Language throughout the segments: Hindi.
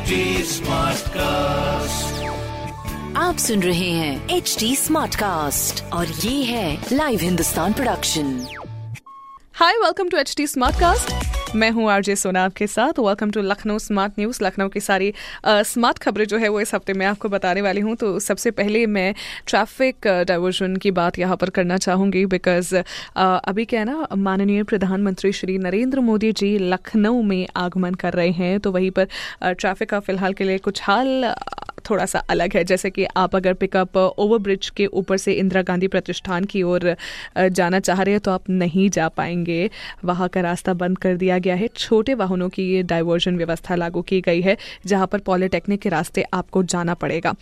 HD कास्ट आप सुन रहे हैं एच डी स्मार्ट कास्ट और ये है live Hindustan production hi welcome to H D smart cast मैं हूँ आरजे सोना आपके साथ। Welcome to Lucknow smart news Lucknow की सारी स्मार्ट खबरें जो है वो इस हफ़्ते मैं आपको बताने वाली हूँ। तो सबसे पहले मैं ट्रैफ़िक डाइवर्जन की बात यहाँ पर करना चाहूँगी बिकॉज़ अभी क्या है ना, माननीय प्रधानमंत्री श्री नरेंद्र मोदी जी लखनऊ में आगमन कर रहे हैं। तो वहीं पर ट्रैफ़िक का फ़िलहाल के लिए कुछ हाल थोड़ा सा अलग है। जैसे कि आप अगर पिकअप ओवरब्रिज के ऊपर से इंदिरा गांधी प्रतिष्ठान की ओर जाना चाह रहे हैं तो आप नहीं जा पाएँगे। वहाँ का रास्ता बंद कर दिया गया है। छोटे वाहनों की ये डाइवर्जन व्यवस्था लागू की गई है, जहाँ पर पॉलिटेक्निक के रास्ते आपको जाना पड़ेगा।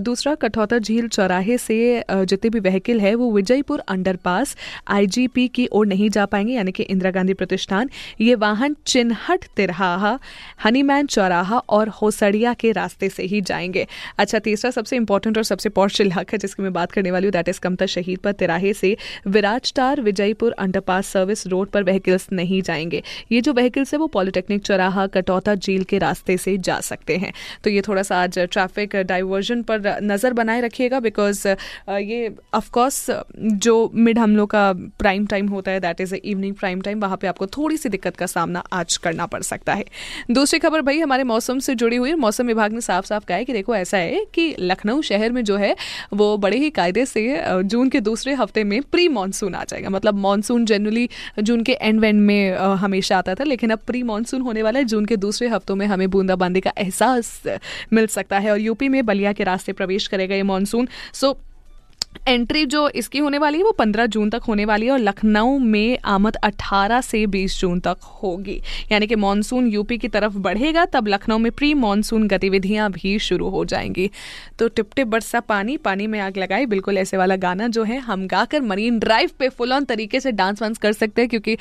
दूसरा कठौता झील चौराहे से जितने भी व्हीकल है, वो विजयपुर अंडरपास आईजीपी की ओर नहीं जा पाएँगे, यानी कि इंदिरा गांधी प्रतिष्ठान। ये वाहन चिन्हट तिरहा हनीमैन चौराहा और होसड़िया के रास्ते से ही जाएँगे। अच्छा तीसरा सबसे इंपॉर्टेंट और सबसे पौष इलाका है जिसकी मैं बात करने वाली हूँ दैट इज़ कमता शहीद पर तिराहे से विराज टार विजयपुर अंडरपास सर्विस रोड पर व्हीकल्स नहीं जाएँगे। ये जो व्हीकल्स है, वो पॉलिटेक्निक चौराहा, कटौता झील के रास्ते से जा सकते हैं। तो ये थोड़ा सा आज ट्रैफ़िक डाइवर्जन पर नज़र बनाए रखिएगा बिकॉज़ ये ऑफकोर्स जो मिड हम लोग का प्राइम टाइम होता है that is evening prime time वहाँ पे आपको थोड़ी सी दिक्कत का सामना आज करना पड़ सकता है। दूसरी खबर भाई, हमारे मौसम से जुड़ी हुई मौसम विभाग ने साफ़ साफ़ कहा है कि देखो ऐसा है कि लखनऊ शहर में जो है, वो बड़े ही कायदे से जून के दूसरे हफ़्ते में प्री मानसून आ जाएगा। मतलब मानसून जनरली जून के एंड वेंड में हमेशा आता था, लेकिन अब प्री मानसून होने वाला है। जून के दूसरे हफ्तों में हमें बूंदाबांदी का एहसास मिल सकता है और यूपी में बलिया के रास्ते प्रवेश करेगा ये मानसून सो एंट्री जो इसकी होने वाली है वो 15 जून तक होने वाली है और लखनऊ में आमद 18 से 20 जून तक होगी। यानी कि मानसून यूपी की तरफ़ बढ़ेगा, तब लखनऊ में प्री मानसून गतिविधियाँ भी शुरू हो जाएँगी। तो टिप टिप बरसा पानी पानी में आग लगाई, बिल्कुल ऐसे वाला गाना जो है, हम गाकर मरीन ड्राइव पे फुल ऑन तरीके से डांस वांस कर सकते हैं, क्योंकि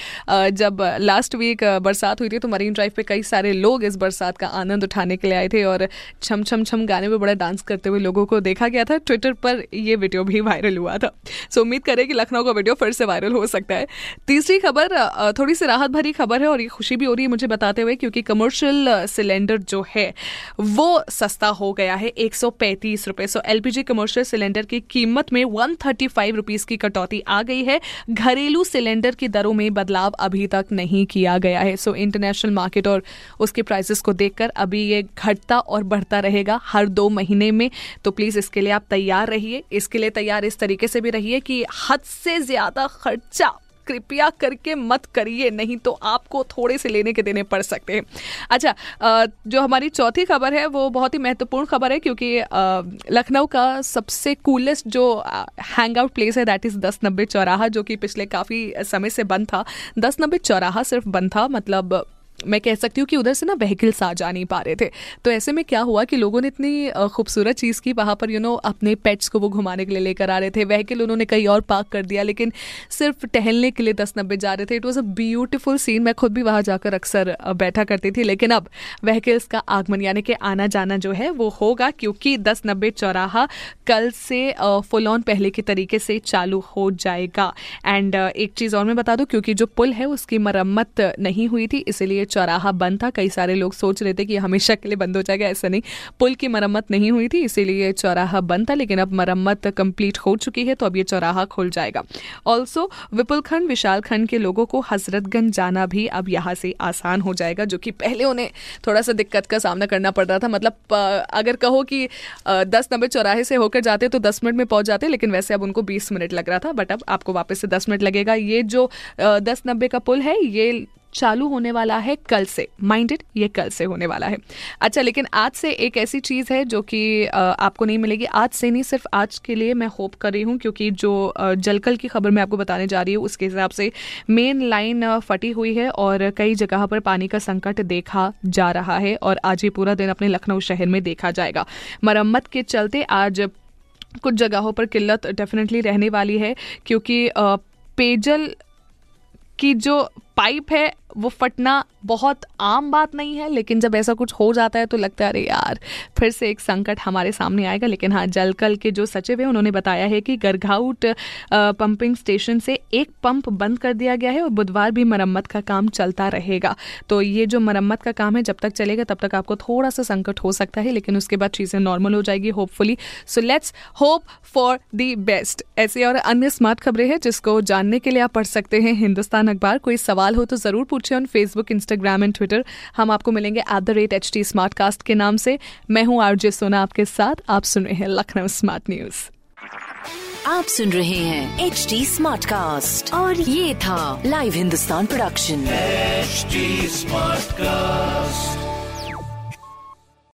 जब लास्ट वीक बरसात हुई थी तो मरीन ड्राइव पे कई सारे लोग इस बरसात का आनंद उठाने के लिए आए थे और छम छम छम गाने में बड़ा डांस करते हुए लोगों को देखा गया था। ट्विटर पर ये वीडियो भी वायरल हुआ था। सो उम्मीद करें कि लखनऊ का वीडियो फिर से वायरल हो सकता है। तीसरी खबर थोड़ी सी राहत भरी खबर है और ये खुशी भी हो रही है मुझे बताते हुए क्योंकि कमर्शियल सिलेंडर जो है, वो सस्ता हो गया है एक सौ पैंतीस सो एलपीजी कमर्शियल सिलेंडर की कीमत में वन थर्टी फाइव रुपीज़ की कटौती आ गई है। घरेलू सिलेंडर की दरों में बदलाव अभी तक नहीं किया गया है। सो इंटरनेशनल मार्केट और उसके प्राइसेस को देखकर अभी ये घटता और बढ़ता रहेगा हर दो महीने में। तो प्लीज़ इसके लिए आप तैयार रहिए। इसके लिए तैयार इस तरीके से भी रहिए कि हद से ज़्यादा खर्चा कृपया करके मत करिए, नहीं तो आपको थोड़े से लेने के देने पड़ सकते हैं। अच्छा जो हमारी चौथी खबर है, वो बहुत ही महत्वपूर्ण खबर है क्योंकि लखनऊ का सबसे कूलेस्ट जो हैंग आउट प्लेस है दैट इज़ दस नब्बे चौराहा, जो कि पिछले काफ़ी समय से बंद था। दस नब्बे चौराहा सिर्फ़ बंद था मतलब मैं कह सकती हूँ कि उधर से ना व्हीकल्स आ जा नहीं पा रहे थे। तो ऐसे में क्या हुआ कि लोगों ने इतनी खूबसूरत चीज़ की, वहाँ पर यू नो अपने पेट्स को वो घुमाने के लिए लेकर आ रहे थे। व्हीकल उन्होंने कहीं और पार्क कर दिया, लेकिन सिर्फ़ टहलने के लिए दस नब्बे जा रहे थे। It was a beautiful scene मैं खुद भी वहाँ जाकर अक्सर बैठा करती थी। लेकिन अब व्हीकल्स का आगमन, यानी कि आना जाना जो है, वो होगा, क्योंकि दस नब्बे चौराहा कल से फुल ऑन पहले के तरीके से चालू हो जाएगा। एंड एक चीज़ और मैं बता दूँ, क्योंकि जो पुल है, उसकी मरम्मत नहीं हुई थी, इसीलिए चौराहा बंद था। कई सारे लोग सोच रहे थे कि हमेशा के लिए बंद हो जाएगा, ऐसा नहीं। पुल की मरम्मत नहीं हुई थी, इसीलिए चौराहा बंद था, लेकिन अब मरम्मत कंप्लीट हो चुकी है तो अब ये चौराहा खुल जाएगा। ऑल्सो विपुल खंड, विशाल खंड के लोगों को हजरतगंज जाना भी अब यहाँ से आसान हो जाएगा, जो कि पहले उन्हें थोड़ा सा दिक्कत का सामना करना पड़ रहा था। मतलब अगर कहो कि दस नंबर चौराहे से होकर जाते तो दस मिनट में पहुँच जाते लेकिन वैसे अब उनको बीस मिनट लग रहा था, बट अब आपको वापस से दस मिनट लगेगा। ये जो दस नब्बे का पुल है, ये चालू होने वाला है कल से। माइंडेड ये कल से होने वाला है। अच्छा लेकिन आज से एक ऐसी चीज़ है जो कि आपको नहीं मिलेगी। आज से नहीं, सिर्फ़ आज के लिए मैं होप कर रही हूँ, क्योंकि जो जलकल की खबर मैं आपको बताने जा रही हूँ, उसके हिसाब से मेन लाइन फटी हुई है और कई जगह पर पानी का संकट देखा जा रहा है और आज ही पूरा दिन अपने लखनऊ शहर में देखा जाएगा। मरम्मत के चलते आज कुछ जगहों पर किल्लत डेफिनेटली रहने वाली है, क्योंकि पेयजल की जो पाइप है वो फटना बहुत आम बात नहीं है, लेकिन जब ऐसा कुछ हो जाता है तो लगता है, अरे यार, फिर से एक संकट हमारे सामने आएगा। लेकिन हाँ जलकल के जो सचिव है, उन्होंने बताया है कि गरघाउट पंपिंग स्टेशन से एक पंप बंद कर दिया गया है और बुधवार भी मरम्मत का काम चलता रहेगा। तो ये जो मरम्मत का काम है, जब तक चलेगा, तब तक आपको थोड़ा सा संकट हो सकता है, लेकिन उसके बाद चीज़ें नॉर्मल हो जाएगी hopefully so let's hope for the best ऐसी और अन्य स्मार्ट खबरें हैं, जिसको जानने के लिए आप पढ़ सकते हैं हिंदुस्तान अखबार। कोई सवाल हो तो ज़रूर पूछे on Facebook Instagram and Twitter हम आपको मिलेंगे at the rate H T के नाम से। मैं हूँ आरजे सोना आपके साथ। आप सुन रहे हैं लखनऊ स्मार्ट न्यूज़ आप सुन रहे हैं एच टी स्मार्ट कास्ट और ये था live Hindustan production smart cast